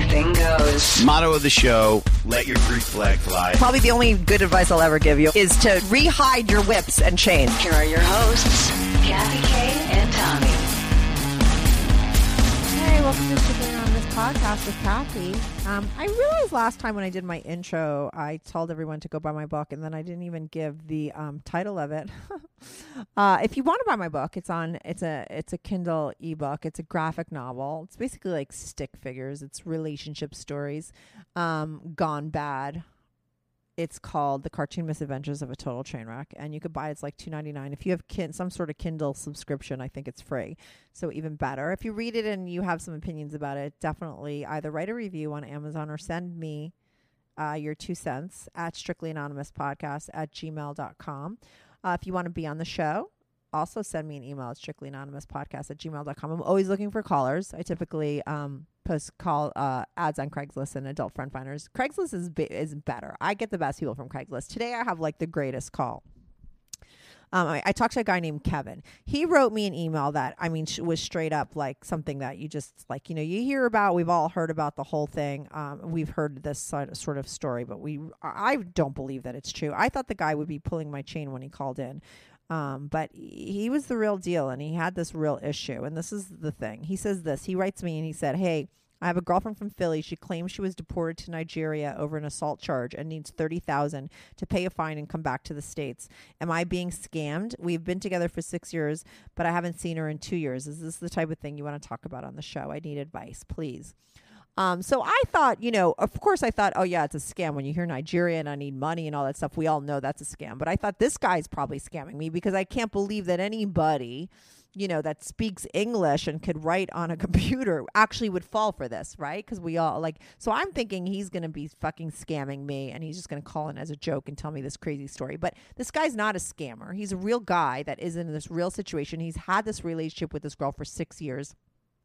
anything goes. Motto of the show: Let your Greek flag fly. Probably the only good advice I'll ever give you is to re-hide your whips and chains. Here are your hosts, Kathy Kay and Tommy. Hey, welcome to Strictly on this podcast with Kathy. Um, I realized last time when I did my intro, I told everyone to go buy my book, and then I didn't even give the um, title of it. uh, if you want to buy my book, it's on. It's a it's a Kindle ebook. It's a graphic novel. It's basically like stick figures. It's relationship stories, um, gone bad. It's called The Cartoon Misadventures of a Total Train Wreck, and you could buy it. It's like two ninety nine. If you have kin- some sort of Kindle subscription, I think it's free, so even better. If you read it and you have some opinions about it, definitely either write a review on Amazon or send me uh, your two cents at Strictly Anonymous Podcast at gmail.com. Uh, if you want to be on the show, also send me an email at strictly anonymous podcast at gmail.com. I'm always looking for callers. I typically um, post call uh, ads on Craigslist and adult friend finders. Craigslist is be- is better. I get the best people from Craigslist. Today I have like the greatest call. Um, I, I talked to a guy named Kevin. He wrote me an email that I mean sh- was straight up like something that you just like you know you hear about. We've all heard about the whole thing. Um, we've heard this sort of- sort of story, but we I don't believe that it's true. I thought the guy would be pulling my chain when he called in. Um, but he was the real deal and he had this real issue. And this is the thing. He says this. He writes me and he said, Hey, I have a girlfriend from Philly. She claims she was deported to Nigeria over an assault charge and needs 30,000 to pay a fine and come back to the states. Am I being scammed? We've been together for 6 years, but I haven't seen her in 2 years. Is this the type of thing you want to talk about on the show? I need advice, please. Um, so I thought, you know, of course I thought, oh yeah, it's a scam. When you hear Nigeria and I need money and all that stuff, we all know that's a scam. But I thought this guy's probably scamming me because I can't believe that anybody, you know, that speaks English and could write on a computer actually would fall for this, right? Because we all like. So I'm thinking he's gonna be fucking scamming me, and he's just gonna call in as a joke and tell me this crazy story. But this guy's not a scammer. He's a real guy that is in this real situation. He's had this relationship with this girl for six years.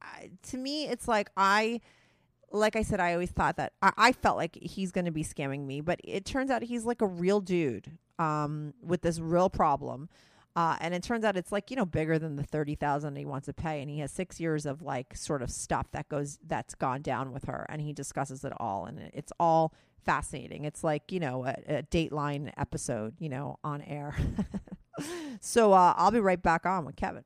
I, to me, it's like I like I said, I always thought that I, I felt like he's going to be scamming me, but it turns out he's like a real dude um, with this real problem. Uh, and it turns out it's like you know bigger than the thirty thousand he wants to pay, and he has six years of like sort of stuff that goes that's gone down with her, and he discusses it all, and it's all fascinating. It's like you know a, a Dateline episode, you know, on air. so uh, I'll be right back on with Kevin.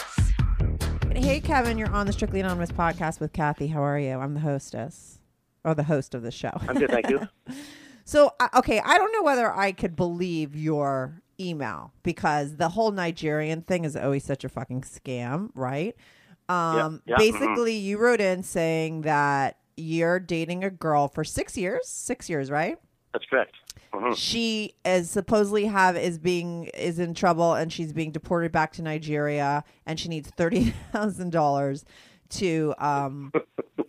Hey, Kevin, you're on the Strictly Anonymous podcast with Kathy. How are you? I'm the hostess, or the host of the show. I'm good, thank you. So, uh, okay, I don't know whether I could believe your email because the whole Nigerian thing is always such a fucking scam, right? Um, yeah, mhm. basically, you wrote in saying that you're dating a girl for six years, six years, right? That's correct. Mhm. she is supposedly have is being is in trouble and she's being deported back to Nigeria and she needs thirty thousand dollars to um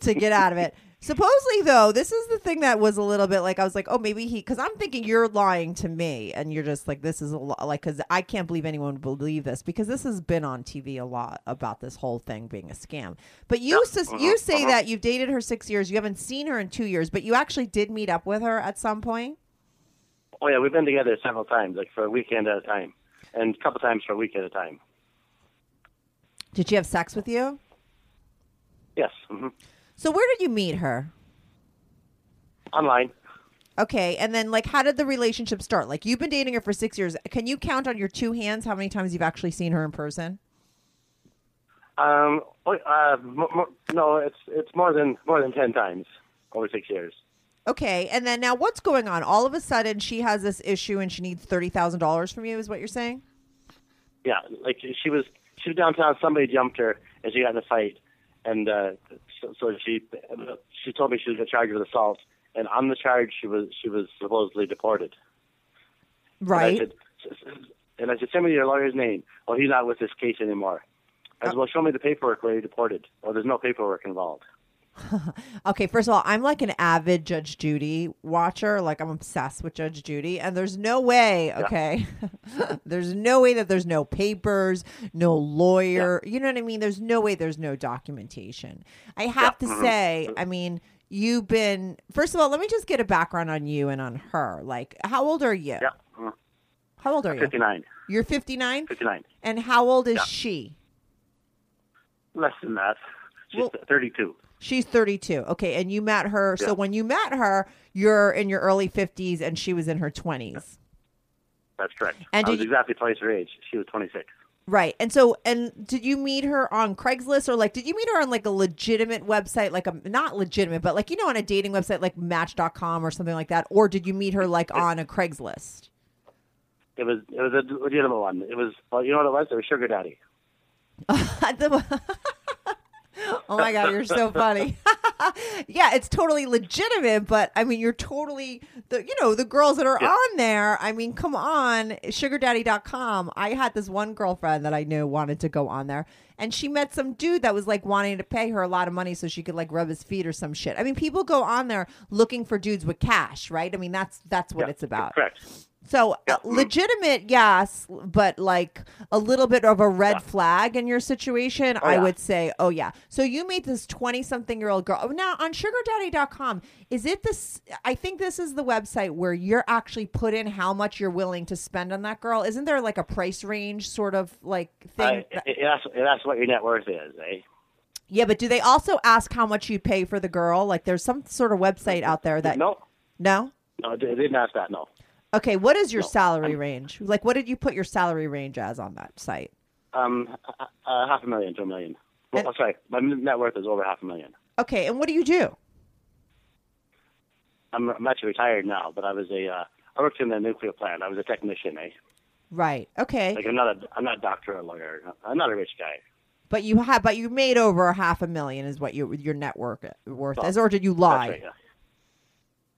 to get out of it. Supposedly though, this is the thing that was a little bit like I was like, oh maybe he because I'm thinking you're lying to me and you're just like this is a lot like because I can't believe anyone would believe this because this has been on TV a lot about this whole thing being a scam. But you sus- you say that you've dated her six years, you haven't seen her in two years, but you actually did meet up with her at some point. Oh yeah, we've been together several times, like for a weekend at a time, and a couple times for a week at a time. Did she have sex with you? Yes. hmm So where did you meet her? Online. Okay, and then like how did the relationship start? Like you've been dating her for 6 years. Can you count on your two hands how many times you've actually seen her in person? Um. oh, Uh. m- m- no, it's it's more than more than ten times over six years. Okay, and then now what's going on? All of a sudden, she has this issue and she needs thirty thousand dollars from you. Is what you're saying? Yeah, like she was she was downtown. Somebody jumped her, and she got in a fight, and uh, so, so she she told me she was charged with assault, and on the charge she was she was supposedly deported. Right. And I said, and I said, send me your lawyer's name. Oh, he's not with this case anymore. I said, well, show me the paperwork where he deported. Oh, there's no paperwork involved. Okay, first of all, I'm like an avid Judge Judy watcher. Like I'm obsessed with Judge Judy, and there's no way. Okay, there's no way that there's no papers, no lawyer. You know what I mean? There's no way there's no documentation. I have to say, I mean, you've been. First of all, let me just get a background on you and on her. Like, how old are you? Yeah, mm, How old are you? 59. You're 59, 59. and how old is Yeah. she? Less than that. She's Well- 32. She's 32. Okay, and you met her. So when you met her, you're in your early 50s and she was in her 20s. That's correct. And I was you- exactly twice her age. She was 26. Right. And so and did you meet her on Craigslist or like did you meet her on like a legitimate website like a not legitimate but like you know on a dating website like match.com or something like that or did you meet her like on a Craigslist? It was it was a legitimate one. It was well, you know what it was? It was Sugar Daddy. Oh my god, you're so funny. yeah, it's totally legitimate, but I mean, you're totally the you know the girls that are Yeah. on there. I mean, come on, sugardaddy.com. I had this one girlfriend that I knew wanted to go on there, and she met some dude that was like wanting to pay her a lot of money so she could like rub his feet or some shit. I mean, people go on there looking for dudes with cash, right? I mean, that's that's what Yeah, it's about. Correct. So Yeah. uh, legitimate, yes, but like a little bit of a red flag in your situation, I yeah. would say, oh yeah. So you meet this twenty-something-year-old girl. Oh, now on SugarDaddy.com, is it this? I think this is the website where you're actually put in how much you're willing to spend on that girl. Isn't there like a price range sort of like Uh, thing? it, asks, it asks what your net worth is, eh? yeah, but do they also ask how much you pay for the girl? Like, there's some sort of website out there that No, no. no, they didn't ask that. No. Okay, what is your No. salary range? Like, what did you put your salary range as on that site? Um, uh, half a million to a million. Well, And- sorry, my net worth is over half a million. Okay, and what do you do? I'm, I'm actually retired now, but I was a uh, I worked in the nuclear plant. I was a technician, eh? Right. Okay. Like I'm not a I'm not a doctor or a lawyer. I'm not a rich guy. But you have, but you made over half a million is what your your net worth is, or did you lie? Right. Yeah.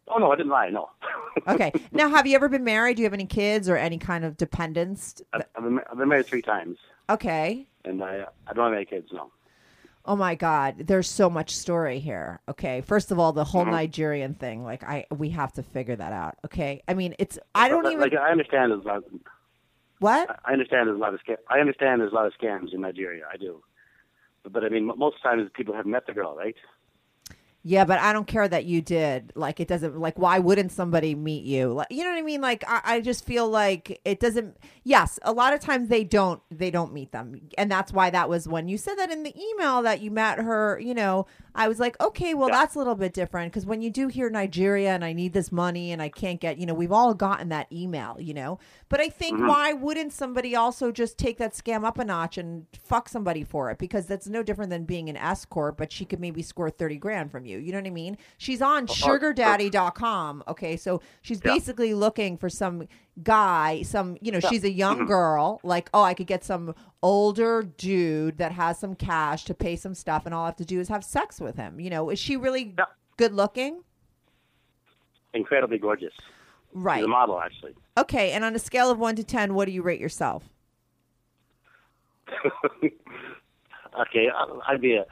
Oh no, I didn't lie. No. okay. Now, have you ever been married? Do you have any kids or any kind of dependents? I've, I've, been, I've been married three times, Okay. and I I don't have any kids. No. Oh my God, there's so much story here. Okay, first of all, the Mm-hmm. whole Nigerian thing, like I, we have to figure that out. Okay, I mean, it's I don't But, even like I understand there's a lot. what. I understand there's a lot of scam. I understand there's a lot of scams in Nigeria. I do. But, but I mean, most times people haven't met the girl, right? Yeah, but I don't care that you did. Like, it doesn't. Like, why wouldn't somebody meet you? Like, you know what I mean? Like, I, I just feel like it doesn't. Yes, a lot of times they don't. They don't meet them, and that's why that was when you said that in the email that you met her. You know, I was like, okay, well, Yeah. that's a little bit different because when you do hear Nigeria and I need this money and I can't get, you know, we've all gotten that email, you know. But I think mm-hmm. why wouldn't somebody also just take that scam up a notch and fuck somebody for it? Because that's no different than being an escort, but she could maybe score 30 grand from you. You know what I mean? She's on oh, oh, sugardaddy.com. Okay. So she's Yeah. basically looking for some guy, some, you know, she's a young mm-hmm. girl. Like, oh, I could get some older dude that has some cash to pay some stuff, and all I have to do is have sex with him. You know, is she really Yeah. good looking? Incredibly gorgeous. Right. She's a model, actually. Okay. And on a scale of one to 10, what do you rate yourself? okay, I'd be a,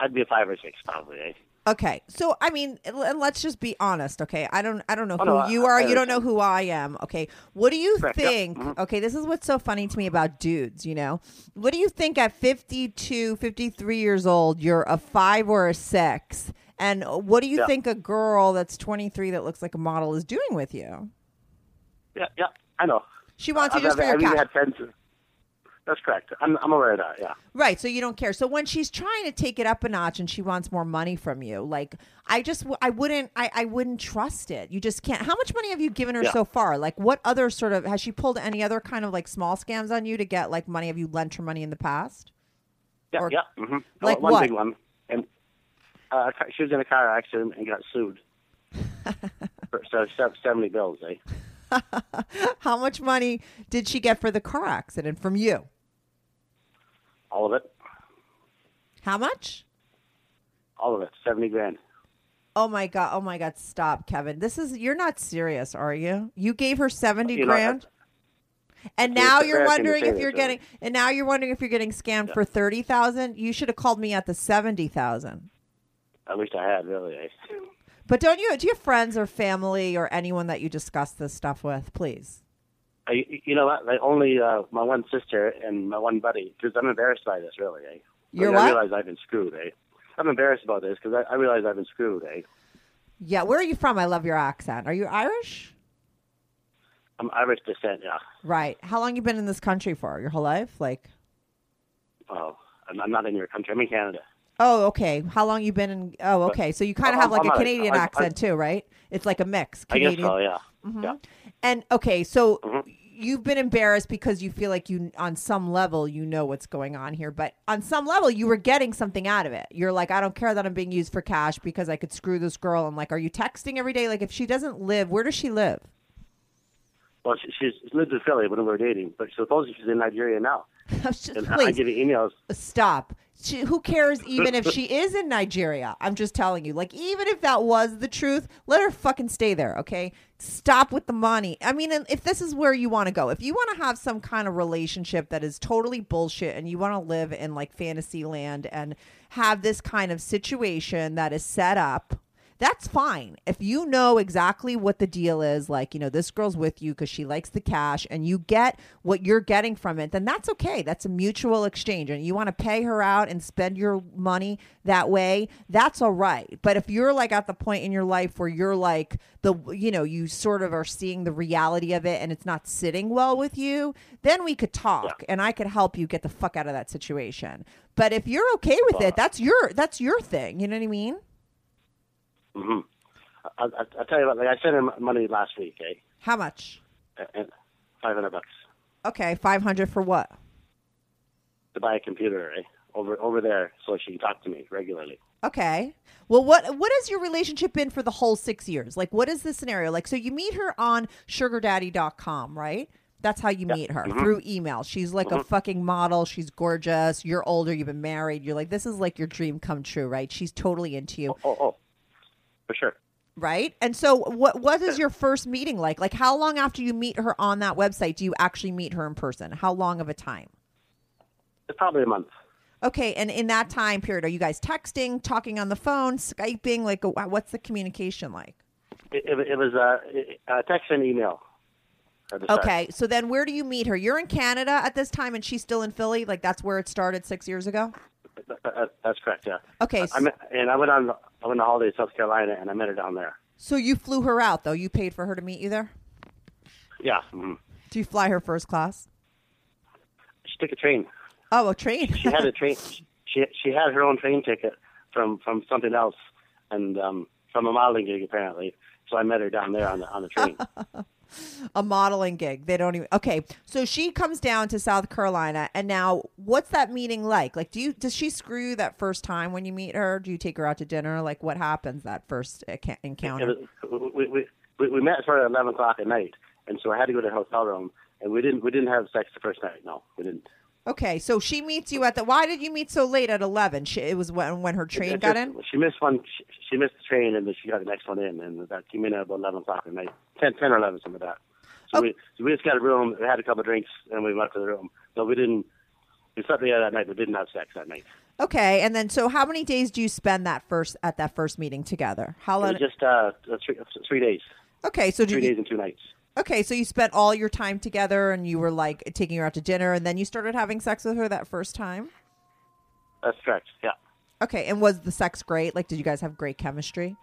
I'd be a five or six probably. Eh? Okay, so I mean, and let's just be honest. Okay, I don't, I don't know Oh, who no, I- you are. I you don't know who I am. Okay, what do you Correct, think? mhm. Okay, this is what's so funny to me about dudes. You know, what do you think at 52, 53 years old, you're a five or a six, and what do you Yeah. think a girl that's twenty three that looks like a model is doing with you? Yeah, yeah, I know. She wants you I've, just for I've, your I've cash. had friends. That's correct. I'm, I'm aware of that. Yeah. Right, so you don't care. So when she's trying to take it up a notch and she wants more money from you, like I just I wouldn't I, I wouldn't trust it. You just can't. How much money have you given her Yeah. so far? Like what other sort of has she pulled any other kind of like small scams on you to get like money? Have you lent her money in the past? Yeah, Or- yeah. hmm Like one what? big one, and uh, she was in a car accident and got sued. For- so seventy bills, eh? How much money did she get for the car accident from you? All of it, How much? all of it, seventy grand. Oh my god! Oh my god! Stop, Kevin. This is you're not serious, are you? You gave her seventy You know, grand, and now you're wondering if you're though. getting, and now you're wondering if you're getting scammed for thirty thousand. You should have called me at the seventy thousand. At least I had really. Eh? But don't you? Do you have friends or family or anyone that you discuss this stuff with? Please. I, you know what? Like only uh, my one sister and my one buddy. Because I'm embarrassed by this, really. Eh? You're Like, I realize I've been screwed. Eh? I'm embarrassed about this because I, I realize I've been screwed. Eh? Yeah. Where are you from? I love your accent. Are you Irish? I'm Irish descent. Yeah. Right. How long you been in this country for? Your whole life? Like. Oh, I'm, I'm not in your country. I'm in Canada. Oh, okay. How long you been in? Oh, okay. So you kind of have like I'm a Canadian accent too, right? It's like a mix. I guess Canadian. so. Yeah. Mm-hmm. Yeah. And okay, so Mhm. you've been embarrassed because you feel like you, on some level, you know what's going on here, but on some level, you were getting something out of it. You're like, I don't care that I'm being used for cash because I could screw this girl. I'm like, are you texting every day? Like, if she doesn't live, where does she live? Well, she, she's lived in Philly when we were dating, but supposedly she's in Nigeria now. Just- And I please give you emails. stop. She, who cares even if she is in Nigeria? I'm just telling you. Like, even if that was the truth, let her fucking stay there, okay? Stop with the money. I mean, if this is where you want to go, if you want to have some kind of relationship that is totally bullshit and you want to live in like fantasy land and have this kind of situation that is set up, that's fine. If you know exactly what the deal is, like, you know, this girl's with you because she likes the cash and you get what you're getting from it, then that's okay. That's a mutual exchange. And you want to pay her out and spend your money that way, that's all right. But if you're like at the point in your life where you're like, the, you know, you sort of are seeing the reality of it and it's not sitting well with you, then we could talk and I could help you get the fuck out of that situation. But if you're okay with it, that's your, that's your thing. You know what I mean? Hmm I, I, I tell you what, like I sent him money last week, eh? How much? And five hundred bucks Okay, five hundred for what? to buy a computer, eh? Over over there, so she can talk to me regularly. Okay. Well, what what has your relationship been for the whole six years? Like, what is the scenario? Like, so you meet her on SugarDaddy.com, right? That's how you meet her through email. She's like a fucking model. She's gorgeous. You're older. You've been married. You're like, this is like your dream come true, right? She's totally into you, Oh, oh, for sure. right? And so, what what is your first meeting like? Like, how long after you meet her on that website do you actually meet her in person? How long of a time? It's probably a month. Okay, and in that time period, are you guys texting, talking on the phone, skyping? Like, what's the communication like? It, it, it was uh, uh, text and email. start. Okay, so then where do you meet her? You're in Canada at this time, and she's still in Philly. Like that's where it started six years ago. That- that- that's correct. Yeah. Okay, I so, met, and I went on I went on holiday to South Carolina, and I met her down there. so you flew her out though. You paid for her to meet you there. Yeah. hmm Do you fly her first class? She took a train. Oh, a train. She had a train. She she had her own train ticket from from something else, and um, from a modeling gig apparently. So I met her down there on the on the train. a modeling gig. They don't even. Okay, so she comes down to South Carolina, and now what's that meeting like? Like, do you does she screw you that first time when you meet her? Do you take her out to dinner? Like, what happens that first encounter? We, we we we met for eleven o'clock at night, and so I had to go to the hotel room, and we didn't we didn't have sex the first night. No, we didn't. Okay, so she meets you at the. Why did you meet so late at eleven? She, it was when when her train got in. She missed one. She, she missed the train, and then she got the next one in, and that came in at about eleven o'clock at night, 10, 10 or eleven, something like that. So Oh. we so we just got a room, we had a couple of drinks, and we went to the room. No, we didn't. We slept together that night, but didn't have sex that night. Okay, and then so how many days do you spend that first at that first meeting together? How long? just uh, three, three days, okay, so three you, days and two nights. Okay, so you spent all your time together, and you were like taking her out to dinner, and then you started having sex with her that first time. That's correct. Yeah, Okay, and was the sex great? Like, did you guys have great chemistry?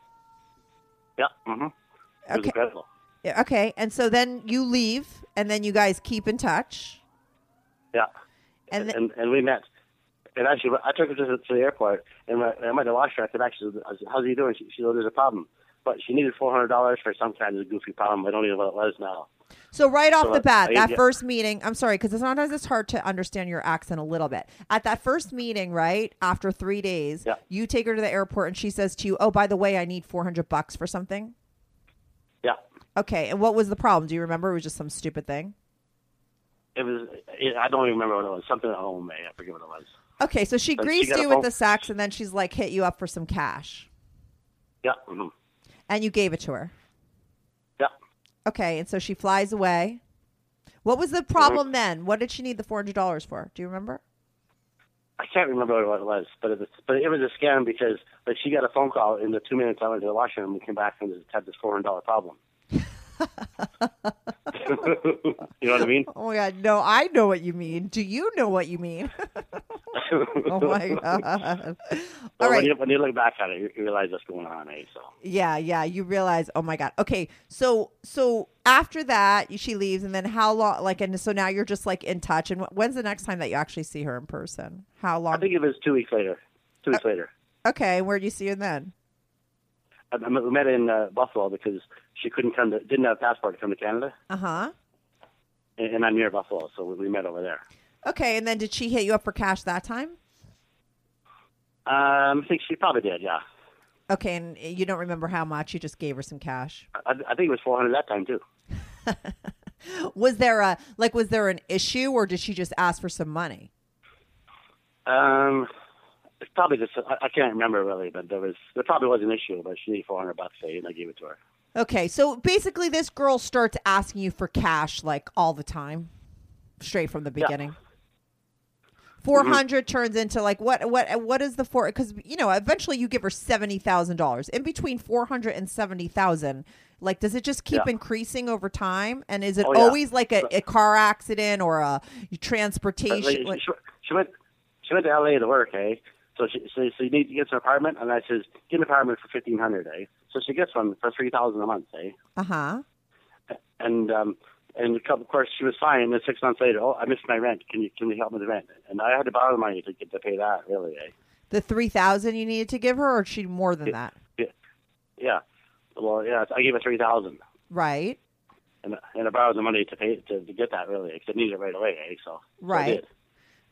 yeah. Mm-hmm. It Okay. incredible. Yeah, Okay, and so then you leave, and then you guys keep in touch. Yeah. And th- and and we met. And actually, I took her to the, to the airport, and when I went to watch her. I said, "Actually, I said, how's he doing?" She, she said, "There's a problem." But she needed four hundred dollars for some kind of goofy problem. I don't even know what it was now. So right off So, the bat, I- that first meeting, I'm sorry, because sometimes it's hard to understand your accent a little bit. At that first meeting, right after three days, Yeah. you take her to the airport, and she says to you, "Oh, by the way, I need 400 bucks for something." Yeah. Okay, and what was the problem? Do you remember? It was just some stupid thing. It was. It, I don't even remember what it was. Something at home. eh? I forget what it was. Okay, so she But greased a you with the sex, and then she's like hit you up for some cash, Yeah. hmm and you gave it to her. Yeah. Okay, and so she flies away. What was the problem then? What did she need the four hundred dollars for? Do you remember? I can't remember what it was, but it was, but it was a scam because like she got a phone call in the two minutes I went to the washroom and came back and had this four hundred dollar problem. you know what I mean? Oh my god, no, I know what you mean. Do you know what you mean? oh my god. All when right. you when you look back at it, you, realize what's going on, eh? So Yeah, yeah. You realize, oh my god. Okay, so so after that, she leaves, and then how long? Like, and so now you're just like in touch. And when's the next time that you actually see her in person? How long? I think it was two weeks later. Two weeks later, okay, where do you see her then? We met in uh, Buffalo because she couldn't come to, didn't have a passport to come to Canada, Uh huh. and, and I'm near Buffalo, so we, we met over there. Okay, and then did she hit you up for cash that time? Um, I think she probably did, yeah. Okay, and you don't remember how much? You just gave her some cash. I, I think it was four hundred that time too. Was there a like? Was there an issue, or did she just ask for some money? Um, it's probably just I, I can't remember really, but there was there probably was an issue, but she needed four hundred bucks, eh, and I gave it to her. Okay, so basically, this girl starts asking you for cash like all the time, straight from the Yeah. beginning. Four turns into like what? What? What is the four? Because you know, eventually you give her seventy thousand dollars. In between four hundred and seventy thousand, like, does it just keep Yeah. increasing over time? And is it Oh, yeah. always like a, a car accident or a transportation? like- she, she went she went to LA to work, eh? So she so, so you need to get an apartment, and I says get an apartment for fifteen hundred, eh? So she gets one for three thousand a month, eh? uh huh. And um, and a couple, of course she was fine. And then six months later, oh, I missed my rent. Can you can you help me with the rent? And I had to borrow money to get to pay that, really, eh? The three thousand you needed to give her, or she more than that? Yeah. yeah. Well, yeah, I gave her three thousand, Right. and and I borrowed the money to pay to, to get that, really, because I needed it right away, eh? So so Right. did.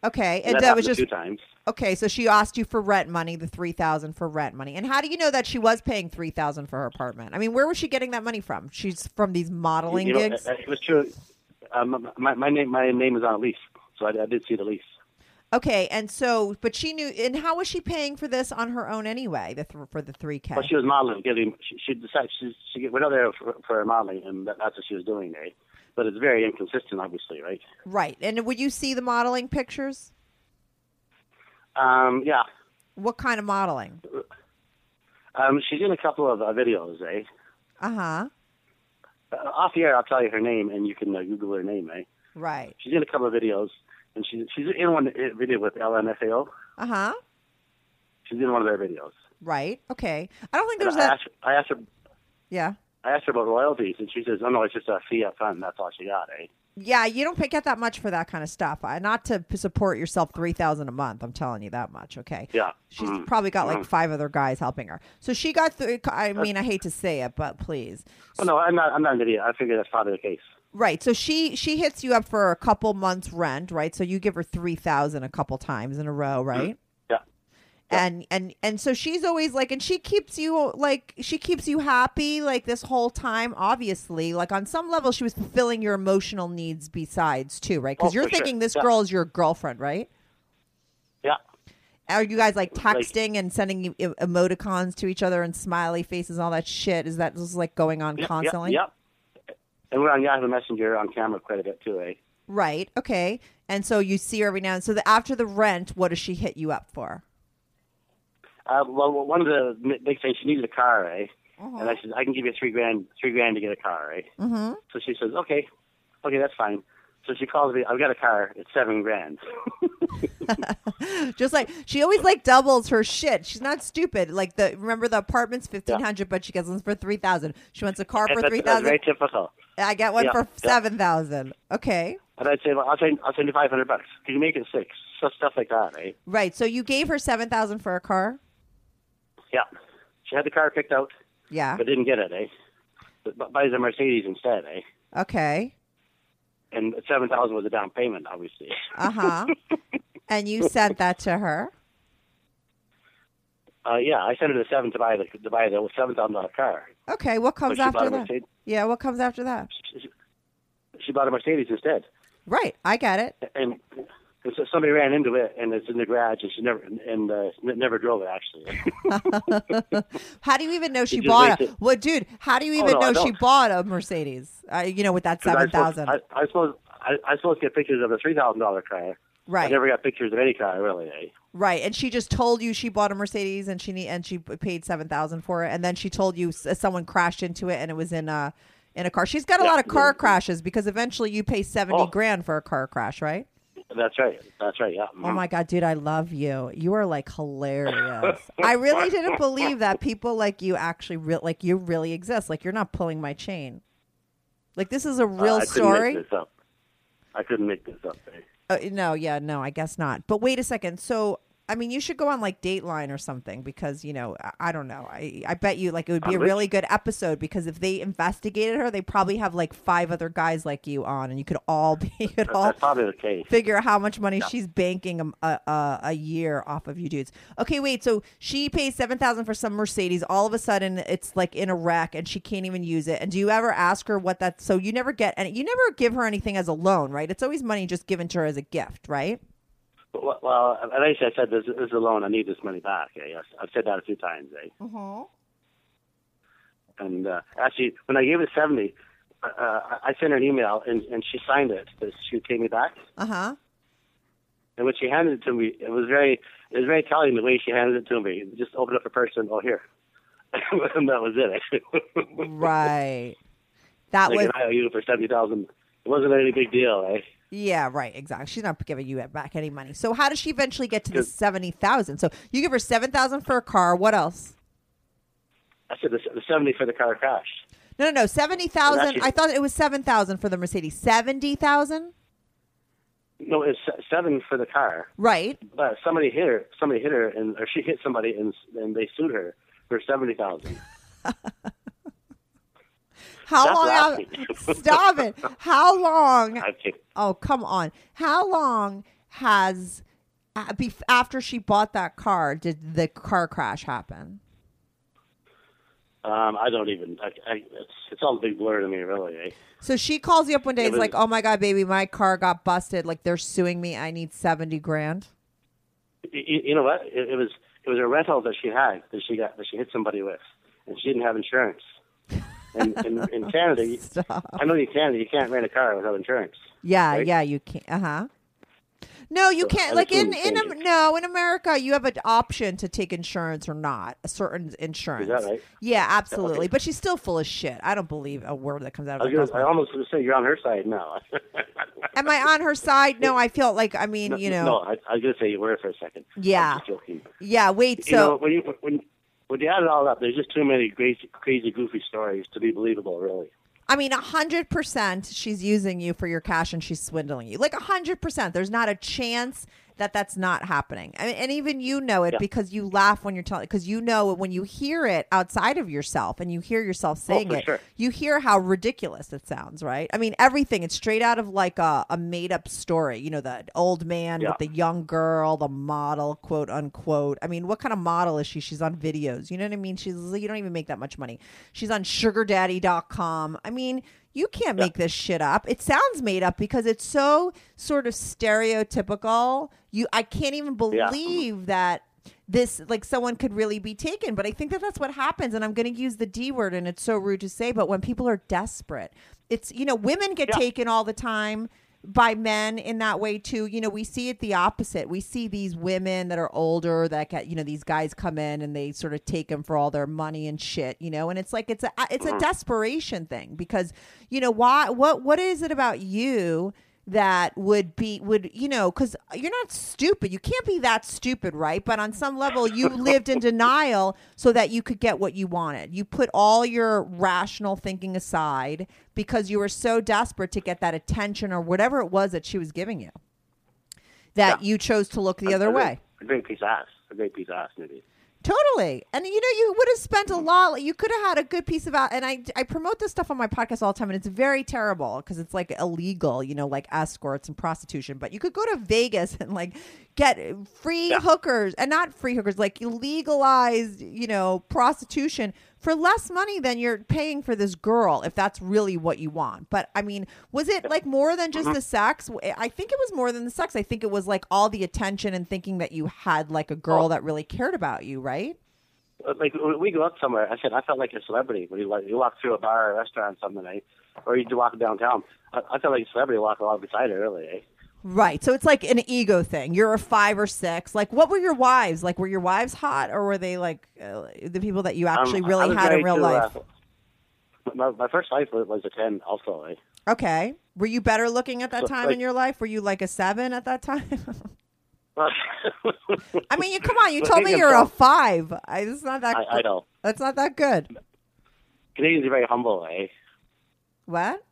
Okay, And and that, was just few times. Okay, so she asked you for rent money, the three thousand for rent money. And how do you know that she was paying three thousand for her apartment? I mean, where was she getting that money from? She's from these modeling You know, gigs. it, it was true. Um, my my name my name is on a lease, so I, I did see the lease. Okay, and so, but she knew. And how was she paying for this on her own anyway? The th- for the three k. Well, she was modeling, getting she, she decided she she went out there for, for modeling, and that, that's what she was doing, right? But it's very inconsistent, obviously, right? Right, and would you see the modeling pictures? Um, yeah. What kind of modeling? Um, she's in a couple of uh, videos, eh? Uh huh. Uh, off the air, I'll tell you her name, and you can uh, Google her name, eh? Right. She's in a couple of videos, and she's she's in one uh, video with LMFAO. Uh huh. She's in one of their videos. Right. Okay. I don't think there's I that. asked, I asked her, Yeah. I asked her about royalties, and she says, "Oh no, it's just a fee up front. and That's all she got, eh?" Yeah, you don't pick get that much for that kind of stuff. Uh, not to support yourself three thousand a month. I'm telling you that much. Okay. Yeah. She's Mhm. probably got like Mhm. five other guys helping her. So she got through. I mean, I hate to say it, but please. Oh no, I'm not. I'm not an idiot. I figure that's probably the case. Right. So she she hits you up for a couple months rent, right? So you give her three thousand a couple times in a row, right? Yeah. And and and so she's always like, and she keeps you like she keeps you happy like this whole time. Obviously, like on some level, she was fulfilling your emotional needs besides too, right? Because Oh, you're for sure. thinking this Yeah. girl is your girlfriend, right? Yeah. Are you guys like Like- texting and sending emoticons to each other and smiley faces, all that shit? Is that just like going on Yep, constantly? Yep. yep. And we're on Yahoo Messenger on camera quite a bit too, eh? Right. Okay. And so you see her every now and so the, after the rent, what does she hit you up for? Uh, well, one of the big things she needed a car, eh? Uh-huh. And I said, I can give you three grand, three grand to get a car, eh? Mm-hmm. So she says, okay, okay, that's fine. So she calls me. I've got a car. It's seven grand. Just like she always like doubles her shit. She's not stupid. Like the remember the apartment's fifteen hundred, but she gets one for three thousand. She wants a car for That's- three thousand. very typical. I get one Yeah, for yeah. seven thousand. Okay. And I'd say, well, I'll send, I'll send you five hundred bucks. Can you make it six? So stuff like that, eh? Right. So you gave her seven thousand for a car. Yeah. She had the car picked out, Yeah. but didn't get it, eh? But buys a Mercedes instead, eh? Okay. And seven thousand was a down payment, obviously. Uh huh. and you sent that to her. Uh, yeah, I sent her the seven to buy the to buy the seven thousand dollar car. Okay. What comes she after that? Yeah, what comes after that? She, she bought a Mercedes instead, Right, I get it. and. And so somebody ran into it, and it's in the garage, and she never and uh, never drove it. Actually, How do you even know she just bought a it- Well, dude, how do you Oh, even no, know she bought a Mercedes? Uh, you know, with that seven thousand. I, I suppose I, I supposed to get pictures of a three thousand dollar car. Right. I never got pictures of any car, really. Eh? Right, and she just told you she bought a Mercedes and she and she paid seven thousand for it, and then she told you s- someone crashed into it and it was in a in a car. She's got a Yeah. lot of car crashes because eventually you pay seventy Oh. grand for a car crash, right? That's right. That's right. Yeah. Oh my god, dude, I love you. You are like hilarious. I really didn't believe that people like you actually re- like you really exist. Like you're not pulling my chain. Like this is a real Uh, I couldn't story. Make this up. I couldn't make this up. Eh? Uh, no, yeah, no, I guess not. But wait a second. So, I mean, you should go on like Dateline or something because you know, I, I don't know. I I bet you like it would be a which? really good episode because if they investigated her, they probably have like five other guys like you on, and you could all be you could all probably the case. figure out how much money she's banking a, a, a, a year off of you dudes. Okay, wait. So she pays seven thousand for some Mercedes. All of a sudden, it's like in a wreck, and she can't even use it. And do you ever ask her what that? So you never get any. You never give her anything as a loan, right? It's always money just given to her as a gift, right? Well, well, at least I said this, this is a loan. I need this money back. Eh? I've said that a few times. Eh? Mm-hmm. And uh, actually, when I gave her seventy, uh, I I sent her an email, and, and she signed it that she would pay me back. Uh huh. And when she handed it to me, it was very it was very telling the way she handed it to me. Just opened up her purse and oh here, and that was it. Right. That like was an IOU for seventy thousand. It wasn't any big deal, eh? Yeah, right, exactly. She's not giving you back any money. So how does she eventually get to the seventy thousand? So you give her seven thousand for a car. What else? I said the, the seventy for the car crash. No, no, no. Seventy thousand. I thought it was seven thousand for the Mercedes. Seventy thousand. No, it's se- seven for the car. Right. But somebody hit her. Somebody hit her, and or she hit somebody, and and they sued her for seventy thousand. How Stop long? laughing. stop it. How long? Oh, come on. How long has after she bought that car did the car crash happen? um, I don't even. I, I, it's it's all a big blur to me, really. Eh? So she calls you up one day. It It's like, "Oh my god, baby, my car got busted. Like they're suing me. I need seventy grand." You, you know what? It, it was it was a rental that she had that she got that she hit somebody with, and she didn't have insurance. And in, in Canada, you, I know in Canada you can't rent a car without insurance. Yeah, Right? yeah, you can't. Uh huh. No, you So can't. Like in in no in America, you have an option to take insurance or not a certain insurance. right? Yeah, absolutely. Okay. But she's still full of shit. I don't believe a word that comes out of was her gonna, I almost gonna say you're on her side now. Am I on her side? No, I feel like I mean, you know, no, I, I was gonna say you were for a second. Yeah. I'm just joking. yeah. Wait, you know, so when you when when you add it all up, there's just too many crazy, crazy, goofy stories to be believable, really. I mean, a hundred percent, she's using you for your cash and she's swindling you. Like a hundred percent. There's not a chance that that's not happening. I mean, and even you know it Yeah. because you laugh when you're telling. Because you know when you hear it outside of yourself and you hear yourself oh, saying Oh, it, sure. you hear how ridiculous it sounds, right? I mean, everything. It's straight out of like a, a made up story. You know, the old man Yeah. with the young girl, the model, quote unquote. I mean, what kind of model is she? She's on videos. You know what I mean? She's you don't even make that much money. She's on SugarDaddy.com. I mean. You can't make this shit up. It sounds made up because it's so sort of stereotypical. You, I can't even Yeah. Mm-hmm. believe that this like someone could really be taken but i think that that's what happens and i'm going to use the d word and it's so rude to say but when people are desperate it's you know women get Yeah. taken all the time by men in that way too. You know we see it the opposite. We see these women that are older that get you know these guys come in and they sort of take them for all their money and shit you know? And it's like it's a it's a mm-hmm. desperation thing because you know why what what is it about you that would be would you know because you're not stupid you can't be that stupid right but on some level you lived in denial so that you could get what you wanted you put all your rational thinking aside because you were so desperate to get that attention or whatever it was that she was giving you that Yeah. you chose to look the A- other great- way A great piece of ass. A great piece of ass, maybe. Totally. And you know, you would have spent a lot. You could have had a good piece of out. And I, I promote this stuff on my podcast all the time, and it's very terrible because it's like illegal, you know, like escorts and prostitution. But you could go to Vegas and like get free Yeah. hookers and not free hookers, like legalized, you know, prostitution for less money than you're paying for this girl if that's really what you want. But I mean, was it like more than just uh-huh. the sex? Eh, I think it was more than the sex. I think it was like all the attention and thinking that you had like a girl that really cared about you, right? Uh, like when we go out somewhere, I said I felt like a celebrity when you like you walk through a bar or restaurant something night, or you walk downtown. I, I felt like a celebrity walking along beside her, really. Eh? Right. So it's like an ego thing. You're a five or six. Like, what were your wives? Like, were your wives hot or were they like uh, the people that you actually Um, really had in real to, life? Uh, my, my first wife was, a ten, also. Eh? Okay. Were you better looking at that So, time like- in your life? Were you like a seven at that time? I I mean, you come on. You told me you're a five. I, it's not that. I know. That's not that good. Canadians are very humble, eh? What?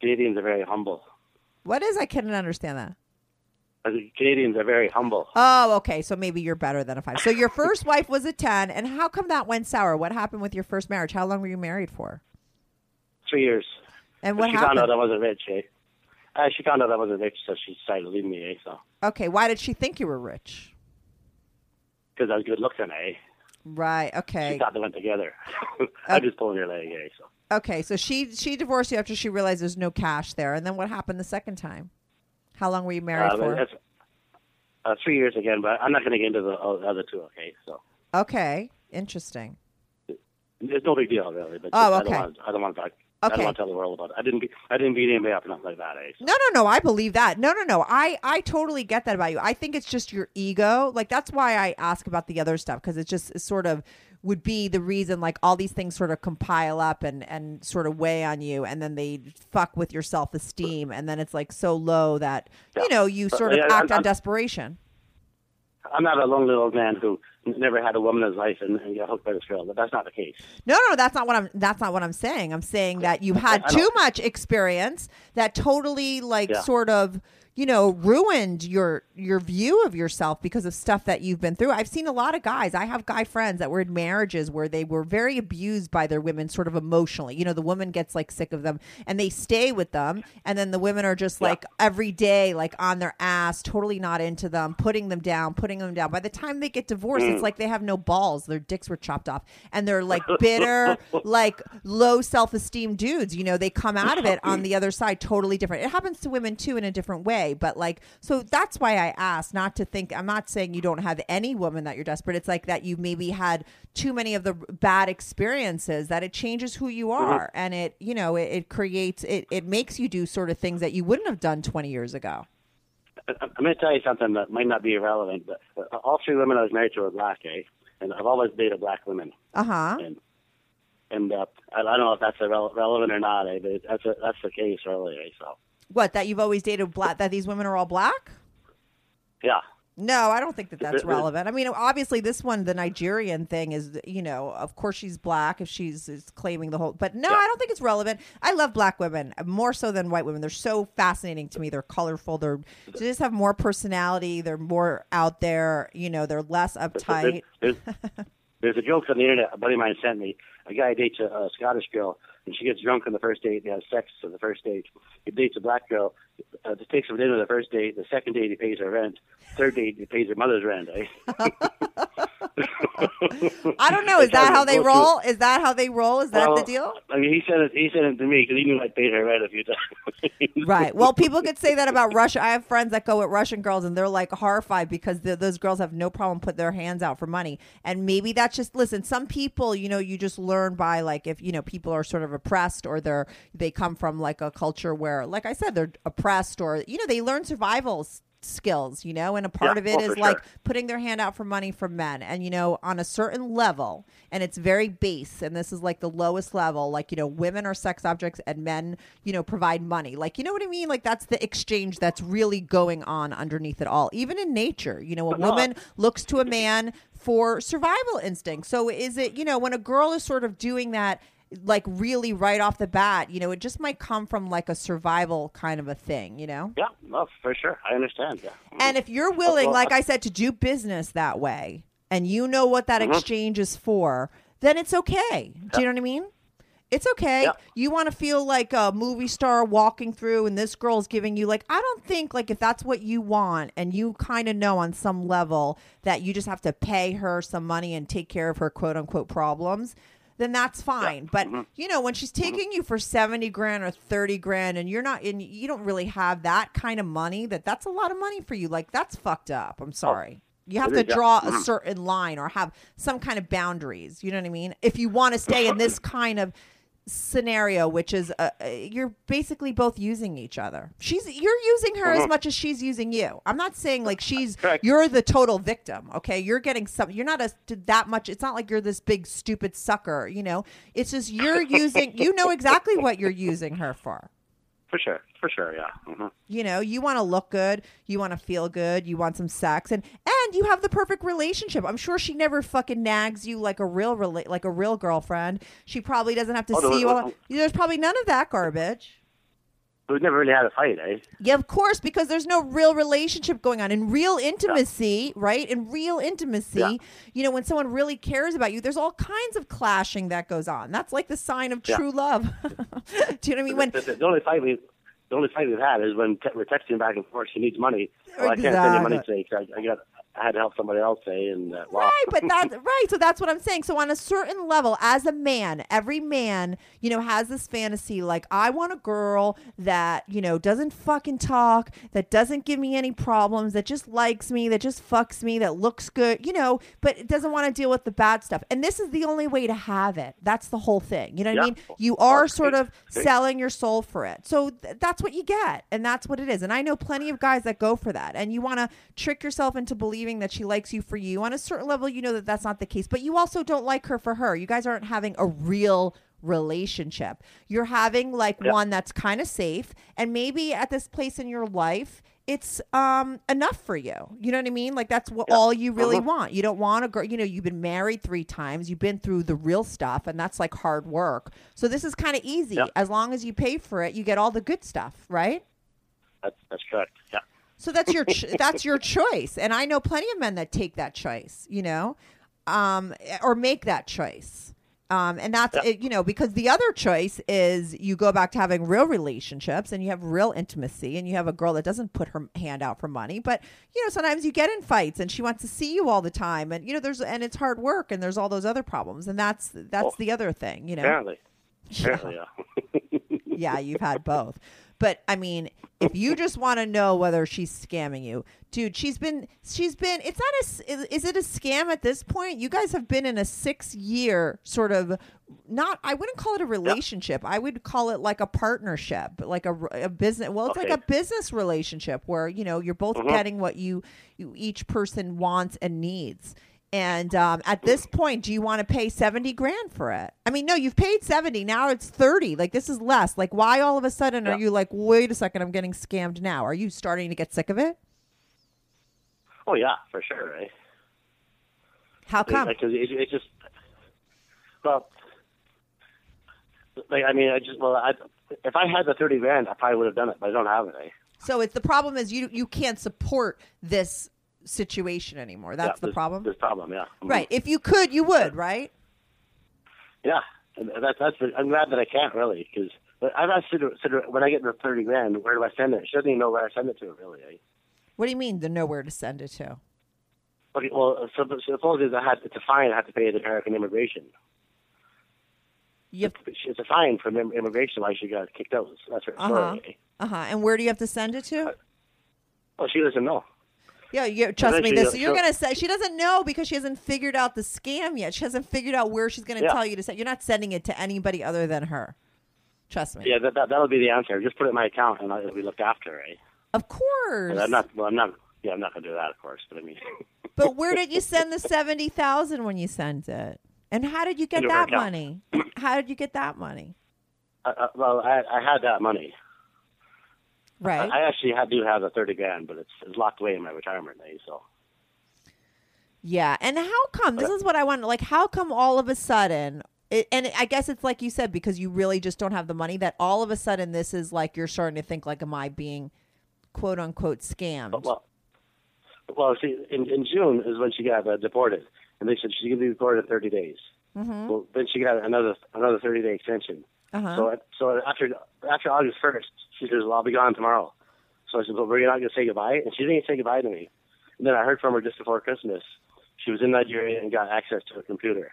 Canadians are very humble. What is? I couldn't understand that. Think Canadians are very humble. Oh, okay. So maybe you're better than a five. So your first wife was a ten, and how come that went sour? What happened with your first marriage? How long were you married for? Three years. And But what she found happened? out I wasn't rich, eh? Uh, she found out I wasn't rich, so she decided to leave me, eh? So Okay. Why did she think you were rich? because I was good looking, eh? Right. Okay. She Okay. thought they went together. I just pulled her leg, eh? So Okay. So she she divorced you after she realized there's no cash there, and then what happened the second time? How long were you married uh, for? uh, three years again, but I'm not going to get into the uh, other two, okay? So Okay. Interesting. it's no big deal, really. But Oh, I okay. don't want, I don't want to talk. I don't want to tell the world about it. I didn't. Be, I didn't beat anybody up or nothing like that, eh? So. No, no, no. I believe that. No, no, no. I, I totally get that about you. I think it's just your ego. Like that's why I ask about the other stuff because it's just is sort of would be the reason like all these things sort of compile up and and sort of weigh on you and then they fuck with your self esteem and then it's like so low that you know you sort of yeah, act I'm- on I'm- desperation. I'm not a lonely old man who never had a woman in his life and, and got hooked by this girl. But that's not the case. No, no, that's not what I'm. That's not what I'm saying. I'm saying that you had I know. too much experience that totally, like, Yeah. sort of, you know, ruined your your view of yourself because of stuff that you've been through. I've seen a lot of guys. I have guy friends that were in marriages where they were very abused by their women, sort of emotionally. You know, the woman gets like sick of them and they stay with them, and then the women are just like every day, like on their ass, totally not into them, putting them down, putting them down. By the time they get divorced, Mm. it's like they have no balls. Their dicks were chopped off, and they're like bitter, like low self esteem dudes. You know, they come out of it on the other side totally different. It happens to women too in a different way, but like, so that's why I asked not to think. I'm not saying you don't have any woman that you're desperate. It's like that you maybe had too many of the bad experiences that it changes who you are, and it, you know, it, it creates it. It makes you do sort of things that you wouldn't have done 20 years ago. I'm going to tell you something that might not be irrelevant, but uh, all three women I was married to were black, eh? And I've always dated black women. Uh huh. And and uh, I don't know if that's irrele- relevant or not, eh? But that's a, that's the case, really. Eh? So What that you've always dated black? That these women are all black? yeah, No, I don't think that that's relevant. I mean, obviously, this one, the Nigerian thing, is you know, of course, she's black if she's is claiming the whole. But no, Yeah. I don't think it's relevant. I love black women more so than white women. They're so fascinating to me. They're colorful. They're they just have more personality. They're more out there. You know, they're less uptight. There's, there's a joke on the internet a buddy of mine sent me. A guy dates a, a Scottish girl, and she gets drunk on the first date. They have sex on the first date. He dates a black girl. Uh, takes her for dinner the first date. The second date, he pays her rent. Third date, he pays her mother's rent. Eh? I don't know. Is that how they roll? Is that how they roll? Is that Well, the deal? I mean, he said it. He said it to me because he knew I paid her rent a few times. Right. Well, people could say that about Russia. I have friends that go with Russian girls, and they're like horrified because the, those girls have no problem put their hands out for money. And maybe that's just listen. Some people, you know, you just learn by like if you know people are sort of oppressed or they're they come from like a culture where, like I said, they're oppressed or you know they learn survival skills. You know, and a part Yeah, of it oh, is like sure. putting their hand out for money from men. And you know on a certain level and it's very base and this is like the lowest level like you know women are sex objects and men you know provide money. Like you know what i mean? Like that's the exchange that's really going on underneath it all. Even in nature you know a woman looks to a man for survival instinct. So is it you know when a girl is sort of doing that like really right off the bat you know it just might come from like a survival kind of a thing you know yeah, no, for sure. I understand. Yeah. and if you're willing, well, like I said, to do business that way, and you know what that Mm-hmm. exchange is for, then it's okay. Do you know what I mean? It's okay. Yeah. You want to feel like a movie star walking through, and this girl's giving you like I don't think like if that's what you want, and you kind of know on some level that you just have to pay her some money and take care of her quote unquote problems. Then that's fine. But Mm-hmm. you know, when she's taking you for seventy grand or thirty grand, and you're not, and you don't really have that kind of money, that that's a lot of money for you. Like that's fucked up. I'm sorry. You have Oh, It to is, yeah. draw a Mhm. certain line or have some kind of boundaries. You know what I mean? If you want to stay in this kind of scenario, which is uh, uh, you're basically both using each other. She's you're using her as much as she's using you. I'm not saying like she's Uh-huh. Correct. you're the total victim. Okay, you're getting some. You're not a that much. It's not like you're this big stupid sucker. You know, it's just you're using. You know exactly what you're using her for. For sure, for sure, yeah. hmm You know, you want to look good, you want to feel good, you want some sex, and and you have the perfect relationship. I'm sure she never fucking nags you like a real rela- like a real girlfriend. She probably doesn't have to Oh, no, see you. no, All, no. there's probably none of that garbage. We've never really had a fight, eh? Yeah, of course, because there's no real relationship going on. In real intimacy, right? In real intimacy, Yeah. you know, when someone really cares about you, there's all kinds of clashing that goes on. That's like the sign of Yeah. true love. Do you know what I mean? When the, the, the only fight we, the only fight we've had is when te- we're texting back and forth. She needs money. Well, I can't send you money Exactly. today 'cause I, I got, I had to help somebody else say, and uh, wow. Right, but that's right. So that's what I'm saying. So on a certain level, as a man, every man, you know, has this fantasy like I want a girl that, you know, doesn't fucking talk, that doesn't give me any problems, that just likes me, that just fucks me, that looks good, you know, but it doesn't want to deal with the bad stuff. And this is the only way to have it. That's the whole thing. You know what Yeah. I mean? You are Well, sort of selling your soul for it. So th- that's what you get. And that's what it is. And I know plenty of guys that go for that. And you want to trick yourself into believing that she likes you for you. On a certain level, you know that that's not the case. But you also don't like her for her. You guys aren't having a real relationship. You're having like Yeah. one that's kind of safe. And maybe at this place in your life, it's um enough for you. You know what I mean? Like that's what all you really Mhm. want. You don't want a girl, you know, you've been married 3 times, you've been through the real stuff and that's like hard work. So this is kind of easy. Yeah. As long as you pay for it, you get all the good stuff, right? That's that's correct. Yeah. So that's your ch- that's your choice, and I know plenty of men that take that choice, you know, um, or make that choice. Um, and that's Yeah. it, you know because the other choice is you go back to having real relationships and you have real intimacy and you have a girl that doesn't put her hand out for money but you know sometimes you get in fights and she wants to see you all the time and you know there's and it's hard work and there's all those other problems and that's that's the other thing you know Apparently. Apparently, yeah. yeah, you've had both. But I mean, if you just want to know whether she's scamming you, dude, she's been she's been it's not a is, it a scam at this point? You guys have been in a 6 year sort of not I wouldn't call it a relationship. I would call it like a partnership, like a, a business well, it's like a business relationship where, you know, you're both Mhm. getting what you, you each person wants and needs. And um, at this point, do you want to pay 70 grand for it? I mean, no, you've paid 70. Now it's 30. Like, this is less. Like, why all of a sudden Yeah. are you like, wait a second, I'm getting scammed now? Are you starting to get sick of it? Oh yeah, for sure, right? How come? Because it, it just, well, like I mean, I just well, I if I had the thirty grand, I probably would have done it, but I don't have it. Eh? So it's the problem is you you can't support this situation anymore. That's Yeah, the problem. This problem, yeah. Mhm. Right. If you could, you would, right? Yeah, and that's that's. I'm glad that I can't really because. But I've asked Sid, when I get the thirty grand, where do I send it? She doesn't even know where I send it to, really. Eh? What do you mean the nowhere to send it to? Okay, well, so, so suppose I had it's a fine. I have to pay the American immigration. Yep. have, It's a fine from immigration why she got kicked out. That's her uh-huh. story. eh? Uh-huh. And where do you have to send it to? Well, she doesn't know. Yeah, you trust me. This uh, you're gonna say she doesn't know because she hasn't figured out the scam yet. She hasn't figured out where she's gonna Yeah. tell you to send. You're not sending it to anybody other than her. Trust me. Yeah, that, that that'll be the answer. Just put it in my account and it'll be looked after, right? Of course. And I'm not. Well, I'm not. Yeah, I'm not gonna do that, of course. But I mean, But where did you send the seventy thousand when you sent it? And how did you get Into that money? How did you get that money? I, I, well, I, I had that money. Right. I, I actually had, do have the thirty grand, but it's, it's locked away in my retirement day. So Yeah, and how come? This is what I want. Like, how come all of a sudden? It, and I guess it's like you said because you really just don't have the money. That all of a sudden this is like you're starting to think like, am I being quote unquote scammed? Well, well, see, in, in June is when she got uh, deported, and they said she's going to be deported in 30 days. mm-hmm. Well, then she got another another 30 day extension. Uh-huh. So so after after August 1st, she says, "Well, I'll be gone tomorrow." So I said, "Well, we're not going to say goodbye," and she didn't say goodbye to me. And then I heard from her just before Christmas. She was in Nigeria and got access to a computer.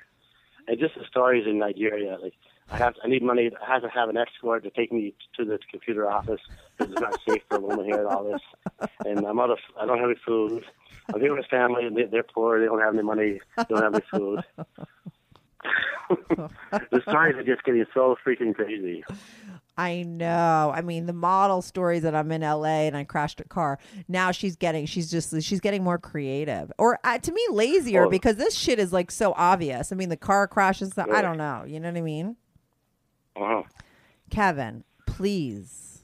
and just the stories in Nigeria. Like I have, I need money. I have to have an escort to take me to the computer office because it's not safe for a woman here and all this. And I'm out of, I don't have any food. I'm here with family, and they, they're poor. They don't have any money. They don't have any food. the stories are just getting so freaking crazy. I know. I mean, the model stories that I'm in LA and I crashed a car. Now she's getting, she's just, she's getting more creative, or uh, to me, lazier Oh. because this shit is like so obvious. I mean, the car crashes. I don't know. You know what I mean? Uh-huh. Kevin, please.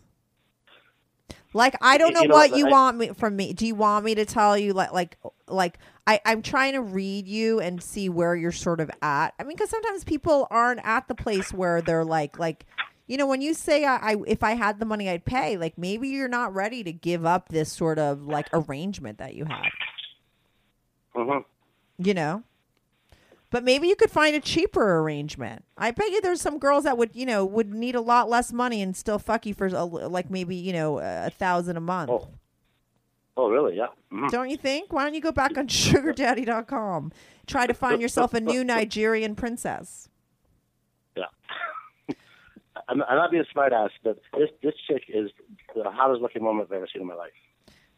Like I don't You know, know, what you I- want me from me. Do you want me to tell you like like like I I'm trying to read you and see where you're sort of at. I mean, because sometimes people aren't at the place where they're like like you know when you say I, I if I had the money I'd pay. Like maybe you're not ready to give up this sort of like arrangement that you have. Uh-huh. You know. But maybe you could find a cheaper arrangement. I bet you there's some girls that would, you know, would need a lot less money and still fuck you for a, like maybe, you know, a thousand a month. Oh. Oh, really? Yeah. Mhm. Don't you think? Why don't you go back on sugardaddy.com? Try to find yourself a new Nigerian princess. Yeah. I'm, I'm not being a smartass, but this this chick is the hottest looking woman I've ever seen in my life.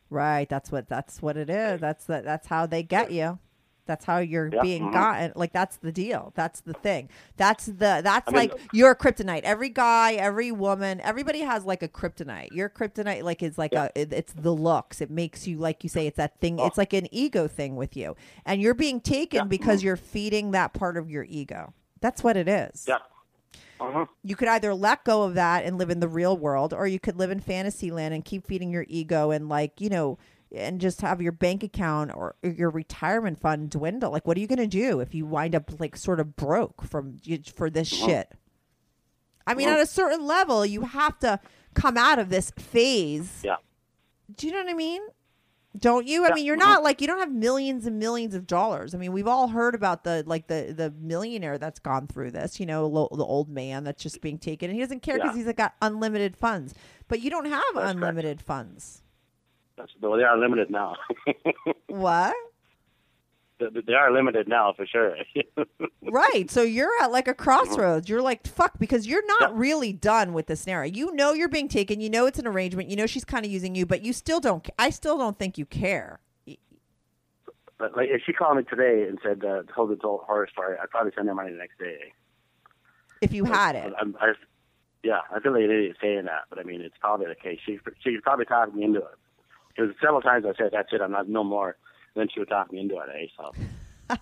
Right, that's what that's what it is. That's the, that's how they get you. That's how you're Yeah, being mhm. gotten. Like that's the deal. That's the thing. That's the that's I mean- like your kryptonite. Every guy, every woman, everybody has like a kryptonite. Your kryptonite like is like a it, it's the looks. It makes you like you say it's that thing. It's like an ego thing with you, and you're being taken Yeah, because you're feeding that part of your ego. That's what it is. Yeah. Uh-huh. You could either let go of that and live in the real world, or you could live in fantasy land and keep feeding your ego and like you know, and just have your bank account or your retirement fund dwindle. Like, what are you going to do if you wind up like sort of broke from for this shit? I mean, at a certain level, you have to come out of this phase. Yeah. Do you know what I mean? Don't you? I Yeah. mean, you're not like you don't have millions and millions of dollars. I mean, we've all heard about the like the the millionaire that's gone through this. You know, lo- the old man that's just being taken, and he doesn't care because Yeah. he's got unlimited funds. But you don't have correct. unlimited funds. That's, well, they are limited now. What? They- are limited now for sure. right. So you're at like a crossroads. You're like, fuck, because you're not Yeah. really done with this scenario. You know you're being taken. You know it's an arrangement. You know she's kind of using you, but you still don't. I still don't think you care. but like, if she called me today and said, uh, told the whole horror story, I'd probably send her money the next day. If you had it. I'm, I, yeah, I feel like an idiot saying that, but I mean, it's probably the case. She she probably talked me into it. Because several times I said, "That's it, I'm not no more." then she would talk me into it. Eh? So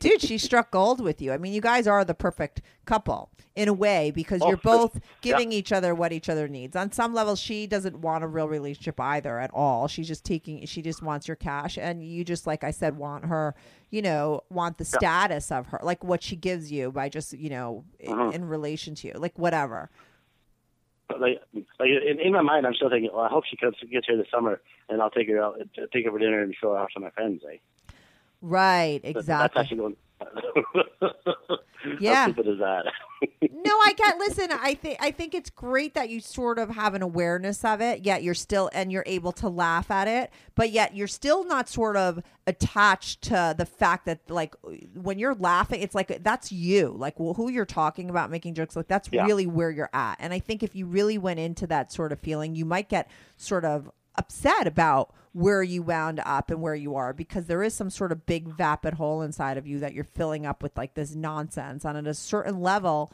dude she struck gold with you i mean you guys are the perfect couple in a way because Oh, you're both giving each other what each other needs on some level she doesn't want a real relationship either at all she's just taking she just wants your cash and you just like i said want her you know want the status of her like what she gives you by just you know i- Uh-huh. in relation to you like whatever But like, like in, in my mind, I'm still thinking, well, I hope she comes gets here this summer, and I'll take her out, take her for dinner and show her off to my friends. Eh? right But That's exactly actually going. Yeah. How stupid is that? no, I can't listen. I think I think it's great that you sort of have an awareness of it, yet you're still and you're able to laugh at it, but yet you're still not sort of attached to the fact that like when you're laughing, it's like that's you, like well, who you're talking about, making jokes, like that's Yeah. really where you're at. And I think if you really went into that sort of feeling, you might get sort of upset about where you wound up and where you are because there is some sort of big vapid hole inside of you that you're filling up with like this nonsense. And at a certain level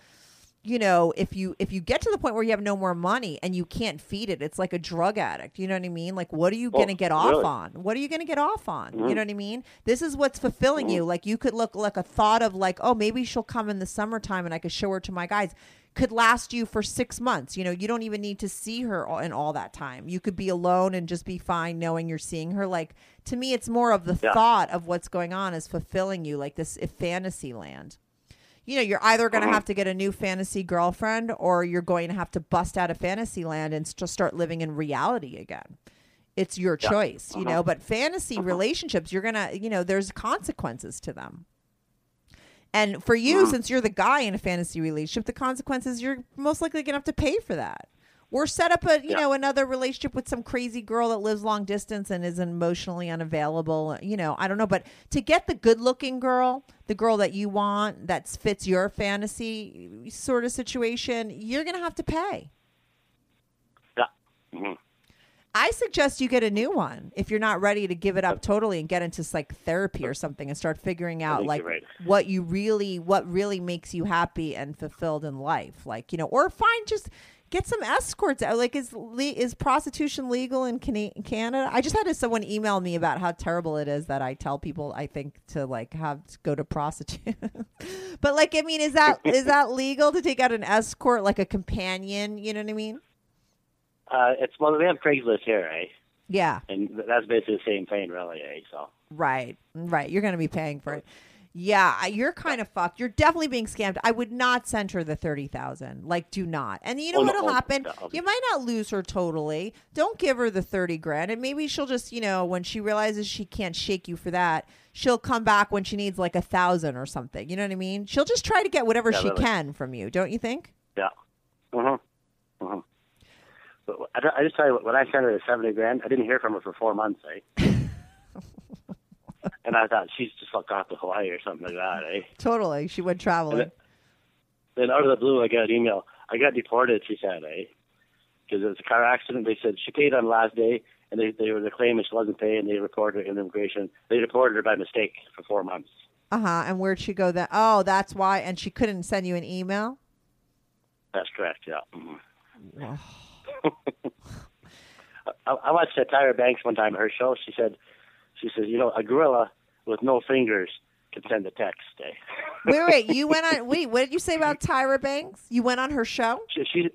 you know if you if you get to the point where you have no more money and you can't feed it it's like a drug addict. You know what i mean? Like what are you Oh, going to get off really? on? What are you going to get off on? Mm-hmm. you know what i mean? This is what's fulfilling you. Like you could look like a thought of like oh maybe she'll come in the summertime and i could show her to my guys could last you for six months you know you don't even need to see her all, in all that time you could be alone and just be fine knowing you're seeing her like to me it's more of the Yeah. thought of what's going on is fulfilling you like this if fantasy land you know, you're either going to Uh-huh. have to get a new fantasy girlfriend or you're going to have to bust out of fantasy land and just start living in reality again. It's your Yeah. choice, you Uh-huh. know, but fantasy relationships, you're going to, you know, there's consequences to them. And for you, Uh-huh. since you're the guy in a fantasy relationship, the consequences you're most likely going to have to pay for that. or set up a you Yeah. know another relationship with some crazy girl that lives long distance and is emotionally unavailable you know i don't know but to get the good looking girl the girl that you want that fits your fantasy sort of situation you're gonna have to pay Yeah. hmm i suggest you get a new one if you're not ready to give it up totally and get into like therapy or something and start figuring out like right. what you really what really makes you happy and fulfilled in life like you know or find just get some escorts out like is le- is prostitution legal in Cana- canada? I just had someone email me about how terrible it is that i tell people i think to like have to go to prostitute. But like i mean is that is that legal to take out an escort like a companion? You know what i mean Uh, it's well, we have Craigslist here, eh? yeah And that's basically the same thing, really, eh? So Right, right. You're going to be paying for it. Yeah, you're kind of fucked. You're definitely being scammed. I would not send her the thirty thousand. Like, do not. And you know Oh, what'll oh, happen? no. You might not lose her totally. Don't give her the thirty grand, and maybe she'll just, you know, when she realizes she can't shake you for that, she'll come back when she needs like a thousand or something. You know what I mean? She'll just try to get whatever Yeah, she really. can from you. Don't you think? yeah. Uh-huh. Uh-huh. But I, I just tell you, when I sent her the seventy grand, I didn't hear from her for four months, eh? and I thought she's just fucked off to Hawaii or something like that, eh? Totally. She went traveling. And Then out of the blue, I got an email. I got deported, she said, eh? Because it was a car accident. They said she paid on the last day, and they they were claiming she wasn't paying. And they reported her in immigration. They deported her by mistake for four months. Uh huh. And where'd she go then? Oh, that's why. And she couldn't send you an email. That's correct. Yeah. Mhm. I, I watched uh, Tyra Banks one time at her show. She said, she says, you know, a gorilla with no fingers can send a text. Eh? Wait, wait. You went on. Wait, what did you say about Tyra Banks? You went on her show? She, she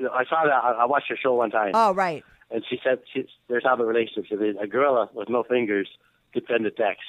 I saw that. I, I watched her show one time, Oh, right. and she said she, there's how the relationship. Said, a gorilla with no fingers could send a text.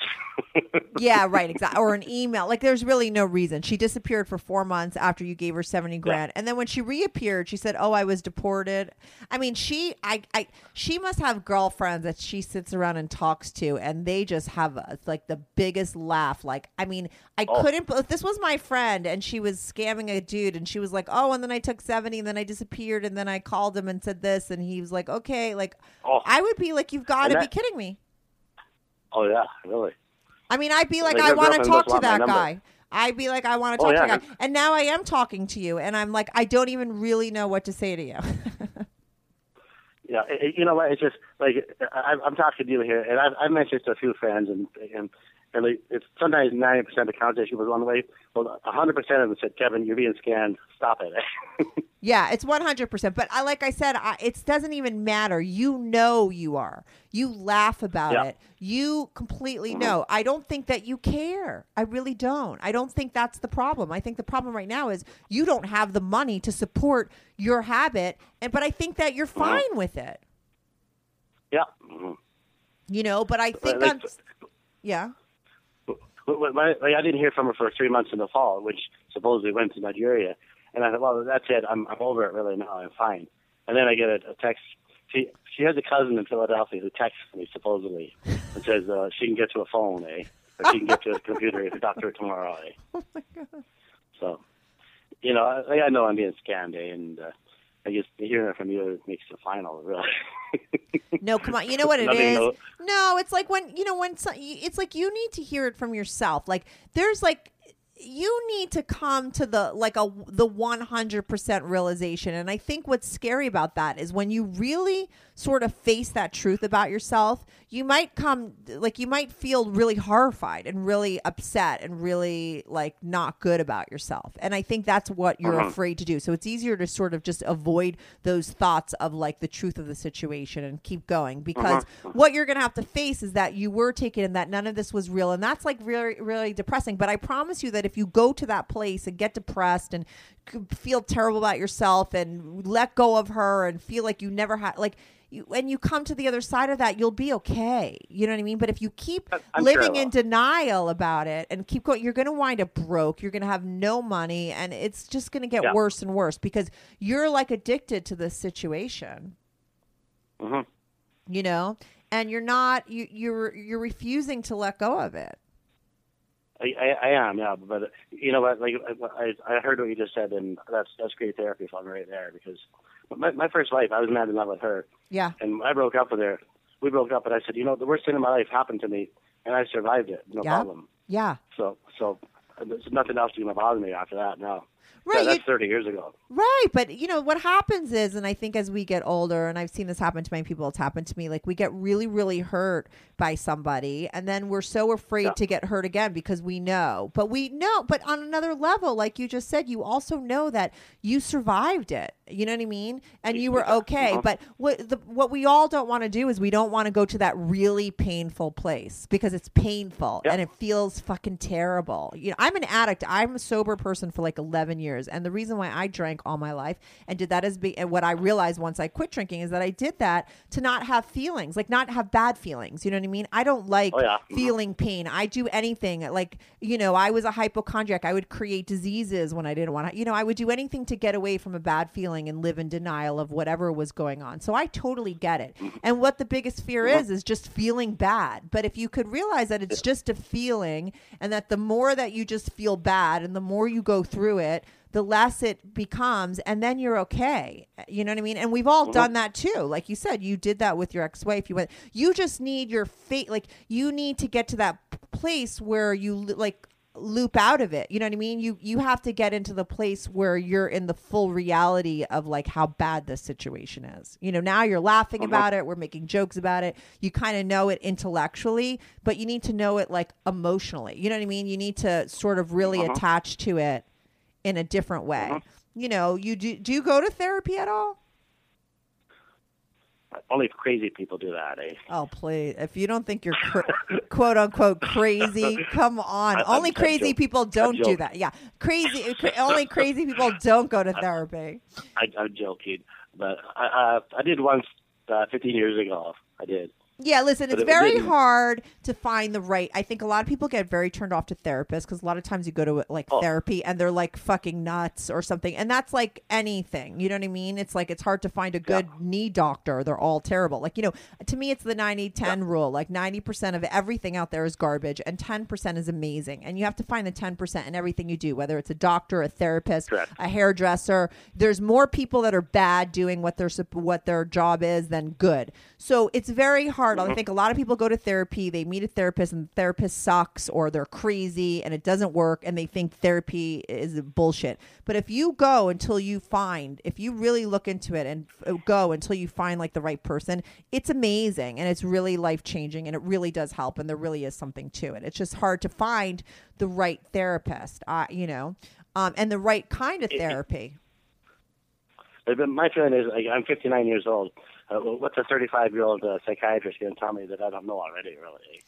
Yeah, right. Exactly. Or an email. Like, there's really no reason. She disappeared for four months after you gave her seventy grand, and then when she reappeared, she said, "Oh, I was deported." I mean, she, I, I, she must have girlfriends that she sits around and talks to, and they just have uh like the biggest laugh. Like, I mean, I Oh. couldn't. This was my friend, and she was scamming a dude, and she was like, "Oh," and then I took seventy, and then I disappeared, and then I called him and said this, and he was like, "Okay," like. oh, I would be like, "You've got to And be kidding me." Oh yeah, really. I mean, I'd be like, Like, I want to talk to that guy. I'd be like, I want to Oh, talk to yeah. that guy. And now I am talking to you, and I'm like, I don't even really know what to say to you. Yeah, it, you know what? It's just like I, I'm talking to you here, and I've, I've mentioned to a few friends, and and and like, it's sometimes ninety percent of the conversation was one way. Well, hundred percent of them said, "Kevin, you're being scanned. Stop it." yeah, it's 100%. But I, like I said, I, it doesn't even matter. You know you are. You laugh about Yeah. it. You completely Mm-hmm. know. I don't think that you care. I really don't. I don't think that's the problem. I think the problem right now is you don't have the money to support your habit. And but I think that you're Mm-hmm. fine with it. yeah. Mhm. You know, but I think like- on yeah. Like, I didn't hear from her for three months in the fall, which supposedly went to Nigeria. And I thought, well, that's it. I'm I'm over it really now. I'm fine. And then I get a, a text. She she has a cousin in Philadelphia who texts me supposedly and says uh, she can get to a phone, eh? Or she can get to a computer if the doctor tomorrow, eh? Oh my god. So, you know, I, I know I'm being scammed, eh? And uh, I guess hearing it from you makes the final, really. No, come on. You know what it is? no- No, it's like when you know when it's like you need to hear it from yourself. Like there's like you need to come to the like a the 100% realization and i think what's scary about that is when you really sort of face that truth about yourself you might come like you might feel really horrified and really upset and really like not good about yourself. And i think that's what you're Uh-huh. afraid to do. So it's easier to sort of just avoid those thoughts of like the truth of the situation and keep going because what you're going to have to face is that you were taken and that none of this was real. And that's like really really depressing. But i promise you that if you go to that place and get depressed and feel terrible about yourself and let go of her and feel like you never had like you, and you come to the other side of that, you'll be okay. You know what I mean? But if you keep I'm sure living in denial about it and keep going, you're going to wind up broke. You're going to have no money, and it's just going to get Yeah. worse and worse because you're like addicted to this situation. hmm You know, and you're not. You, you're you're refusing to let go of it. I, I, I am, yeah. But you know what? Like I, I heard what you just said, and that's that's great therapy for me right there because my my first wife, I was mad in love with her, Yeah. and I broke up with her. We broke up, and I said, you know, the worst thing in my life happened to me, and I survived it, no Yeah. problem. Yeah. So so there's nothing else to bother me after that. No, Right, Yeah, that's you- 30 years ago. Right, but you know what happens is, and I think as we get older, and I've seen this happen to many people, it's happened to me. Like we get really, really hurt by somebody, and then we're so afraid Yeah. to get hurt again because we know. But we know, but on another level, like you just said, you also know that you survived it. You know what I mean? And you were okay. Uh-huh. But what the what we all don't want to do is we don't want to go to that really painful place because it's painful Yeah. and it feels fucking terrible. You know, I'm an addict. I'm a sober person for like 11 years, and the reason why I drank all my life and did that is be and what I realized once I quit drinking is that I did that to not have feelings, like not have bad feelings. You know what I mean? I don't like Oh, yeah. Mhm. feeling pain. I do anything like you know. I was a hypochondriac. I would create diseases when I didn't want to. You know, I would do anything to get away from a bad feeling and live in denial of whatever was going on. So I totally get it. And what the biggest fear is is just feeling bad. But if you could realize that it's just a feeling, and that the more that you just feel bad, and the more you go through it. The less it becomes, and then you're okay. You know what I mean? And we've all done that too. Like you said, you did that with your ex-wife. You went. You just need your fate. Like you need to get to that place where you like loop out of it. You know what I mean? You you have to get into the place where you're in the full reality of like how bad this situation is. You know, now you're laughing about it, we're making jokes about it. You kind of know it intellectually, but you need to know it like emotionally. You know what I mean? You need to sort of really attach to it in a different way. You know, you do do you go to therapy at all? Only crazy people do that, eh? Oh, please. If you don't think you're cr- quote unquote crazy, come on. I'm- only I'm crazy joking. people don't do that. Yeah. Crazy. cra- only crazy people don't go to therapy. I, I'm joking, but I, uh, I did once uh, 15 years ago. I did. Yeah, listen, But it's it very didn't- hard to find the right. I think a lot of people get very turned off to therapists because a lot of times you go to like Oh. therapy and they're like fucking nuts or something, and that's like anything. You know what I mean? It's like it's hard to find a good knee doctor. They're all terrible. Like you know, to me, it's the 90-10 rule. Like ninety percent of everything out there is garbage, and ten percent is amazing. And you have to find the ten percent in everything you do, whether it's a doctor, a therapist, Correct. a hairdresser. There's more people that are bad doing what their what their job is than good. So it's very hard. I think a lot of people go to therapy, they meet a therapist, and the therapist sucks or they're crazy and it doesn't work, and they think therapy is bullshit. But if you go until you find, if you really look into it and go until you find like the right person, it's amazing and it's really life changing and it really does help and there really is something to it. It's just hard to find the right therapist, uh, you know, um, and the right kind of therapy. But but my feeling is, like, I'm 59 years old. Uh, what's a 35 year old uh, psychiatrist going to tell me that I don't know already? Really?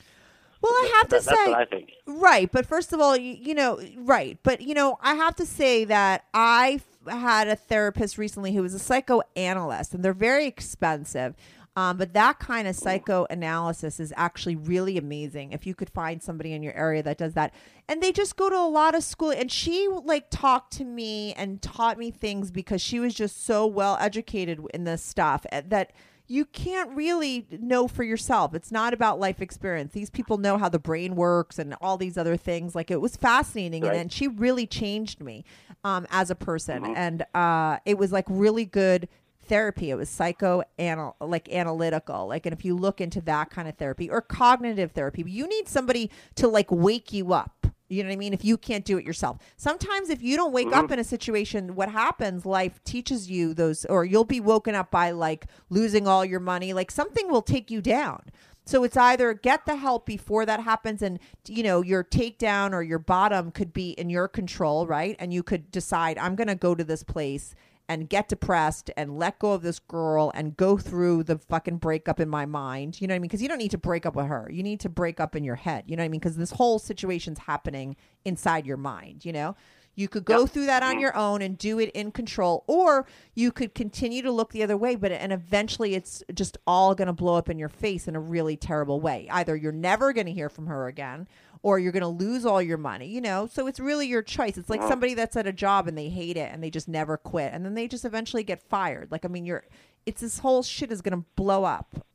Well, I have to That- that's say, what I think. right. But first of all, you, you know, right. But you know, I have to say that I f- had a therapist recently who was a psychoanalyst, and they're very expensive. Um, but that kind of psychoanalysis is actually really amazing. If you could find somebody in your area that does that, and they just go to a lot of school, and she like talked to me and taught me things because she was just so well educated in this stuff eh, that you can't really know for yourself. It's not about life experience. These people know how the brain works and all these other things. Like it was fascinating, Right. and, and she really changed me um, as a person, and uh, it was like really good therapy. It was psycho anal- like analytical. Like, and if you look into that kind of therapy or cognitive therapy, you need somebody to like wake you up. You know what I mean? If you can't do it yourself. Sometimes if you don't wake up mm-hmm. in a situation, what happens, life teaches you those, or you'll be woken up by like losing all your money. Like something will take you down. So it's either get the help before that happens and you know your takedown or your bottom could be in your control, right? And you could decide I'm going to go to this place and get depressed and let go of this girl and go through the fucking breakup in my mind. You know what I mean? Because you don't need to break up with her. You need to break up in your head. You know what I mean? Because this whole situation's happening inside your mind, you know? You could go through that on mm. your own and do it in control, or you could continue to look the other way, but and eventually it's just all going to blow up in your face in a really terrible way. Either you're never going to hear from her again, or you're going to lose all your money, you know? So it's really your choice. It's like somebody that's at a job and they hate it and they just never quit and then they just eventually get fired. Like I mean, you're it's this whole shit is going to blow up.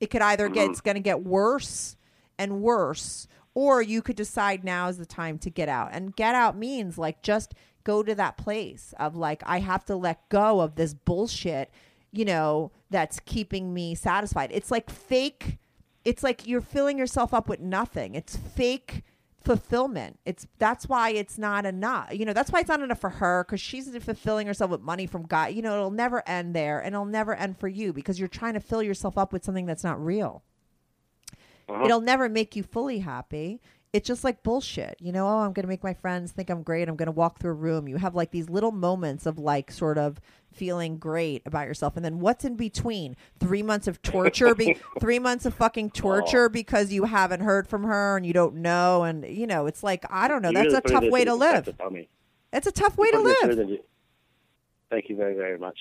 It could either get mm. it's going to get worse and worse or you could decide now is the time to get out. And get out means like just go to that place of like I have to let go of this bullshit, you know, that's keeping me satisfied. It's like fake it's like you're filling yourself up with nothing. It's fake fulfillment. It's that's why it's not enough. You know, that's why it's not enough for her because she's fulfilling herself with money from God. You know, it'll never end there, and it'll never end for you because you're trying to fill yourself up with something that's not real. Uh-huh. It'll never make you fully happy. It's just like bullshit. You know, oh, I'm going to make my friends think I'm great. I'm going to walk through a room. You have like these little moments of like sort of feeling great about yourself. And then what's in between? Three months of torture, be- three months of fucking torture because you haven't heard from her and you don't know. And, you know, it's like, I don't know. That's a tough way to live. perspective for me. It's a tough way to live. Thank you very, very much.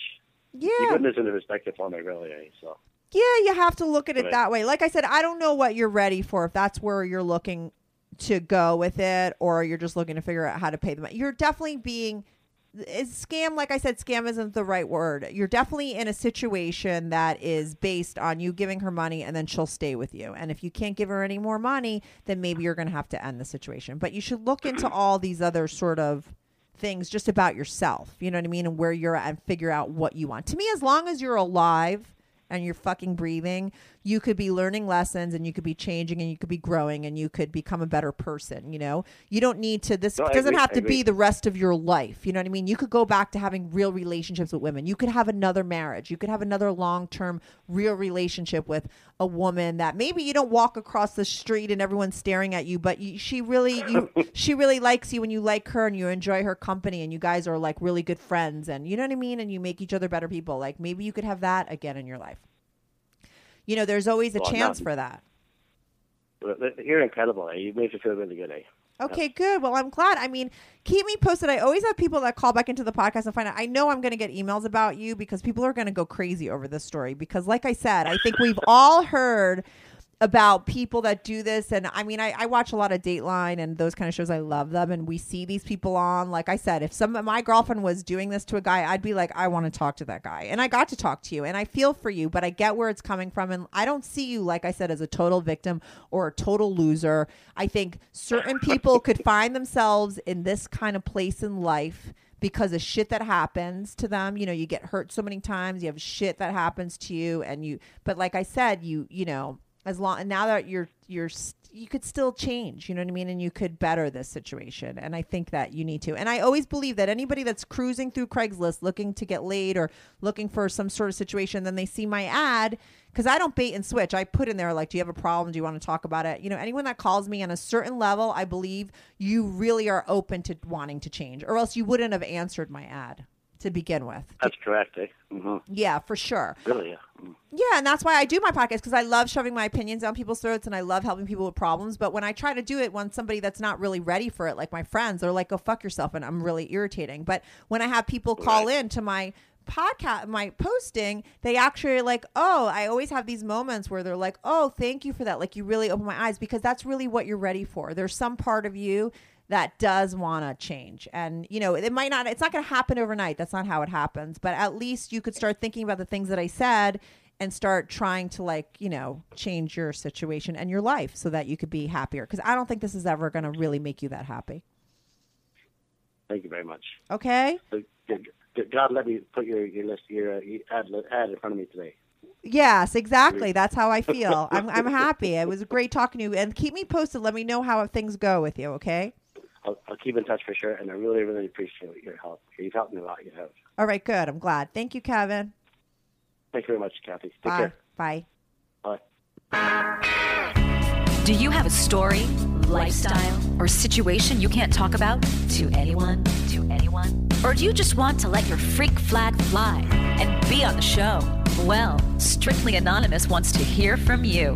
Yeah. You put this into perspective for me, really. eh, So Yeah, you have to look at it Right. that way. Like I said, I don't know what you're ready for. If that's where you're looking to go with it, or you're just looking to figure out how to pay them. You're definitely being is scam. Like I said, scam isn't the right word. You're definitely in a situation that is based on you giving her money, and then she'll stay with you. And if you can't give her any more money, then maybe you're going to have to end the situation. But you should look into all these other sort of things just about yourself. You know what I mean? And where you're at and figure out what you want. To me, as long as you're alive and you're fucking breathing, you could be learning lessons and you could be changing and you could be growing and you could become a better person, you know? You don't need to this No, doesn't agree, have to be the rest of your life. You know what I mean? You could go back to having real relationships with women. You could have another marriage. You could have another long-term real relationship with a woman that maybe you don't walk across the street and everyone's staring at you, but you, she really you she really likes you and you like her and you enjoy her company and you guys are like really good friends and you know what I mean and you make each other better people. Like maybe you could have that again in your life. You know, there's always a Well, chance not- for that. You're incredible. Eh? You made me feel really good. Eh? Okay, good. Well, I'm glad. I mean, keep me posted. I always have people that call back into the podcast and find out. I know I'm going to get emails about you because people are going to go crazy over this story. Because, like I said, I think we've all heard about people that do this. And I mean, I, I watch a lot of Dateline and those kind of shows. I love them. And we see these people on. Like I said, if some my girlfriend was doing this to a guy, I'd be like, I want to talk to that guy. And I got to talk to you. And I feel for you, but I get where it's coming from. And I don't see you, like I said, as a total victim or a total loser. I think certain people could find themselves in this kind of place in life because of shit that happens to them. You know, you get hurt so many times, you have shit that happens to you and you but like I said, you you know, as long and now that you're you're you could still change, you know what I mean, and you could better this situation. And I think that you need to. And I always believe that anybody that's cruising through Craigslist looking to get laid or looking for some sort of situation, then they see my ad because I don't bait and switch. I put in there like, do you have a problem? Do you want to talk about it? You know, anyone that calls me on a certain level, I believe you really are open to wanting to change, or else you wouldn't have answered my ad to begin with. That's correct. Eh? hmm Yeah, for sure. Really. Yeah. Mhm. Yeah, and that's why I do my podcast because I love shoving my opinions down people's throats and I love helping people with problems. But when I try to do it when somebody that's not really ready for it, like my friends, they're like, "Go fuck yourself," and I'm really irritating. But when I have people call Right. in to my podcast, my posting, they actually are like, "Oh, I always have these moments where they're like, "Oh, thank you for that. Like you really open my eyes because that's really what you're ready for. There's some part of you that does want to change. And you know it might not it's not going to happen overnight. That's not how it happens. But at least you could start thinking about the things that i said and start trying to like you know change your situation and your life so that you could be happier. Because i don't think this is ever going to really make you that happy. Thank you very much. okay? G- God, let me put your your list your uh, ad ad in front of me today. yes exactly. That's how i feel. I'm, I'm happy. It was great talking to you. And keep me posted. Let me know how things go with you okay I'll, I'll keep in touch for sure, and I really, really appreciate your help. You've helped me a lot. You have. all right good i'm glad thank you kevin Thank you very much, Kathy. Take bye care. bye Bye. Do you have a story, lifestyle, or situation you can't talk about to anyone? To anyone? Or do you just want to let your freak flag fly and be on the show? Well, Strictly Anonymous wants to hear from you.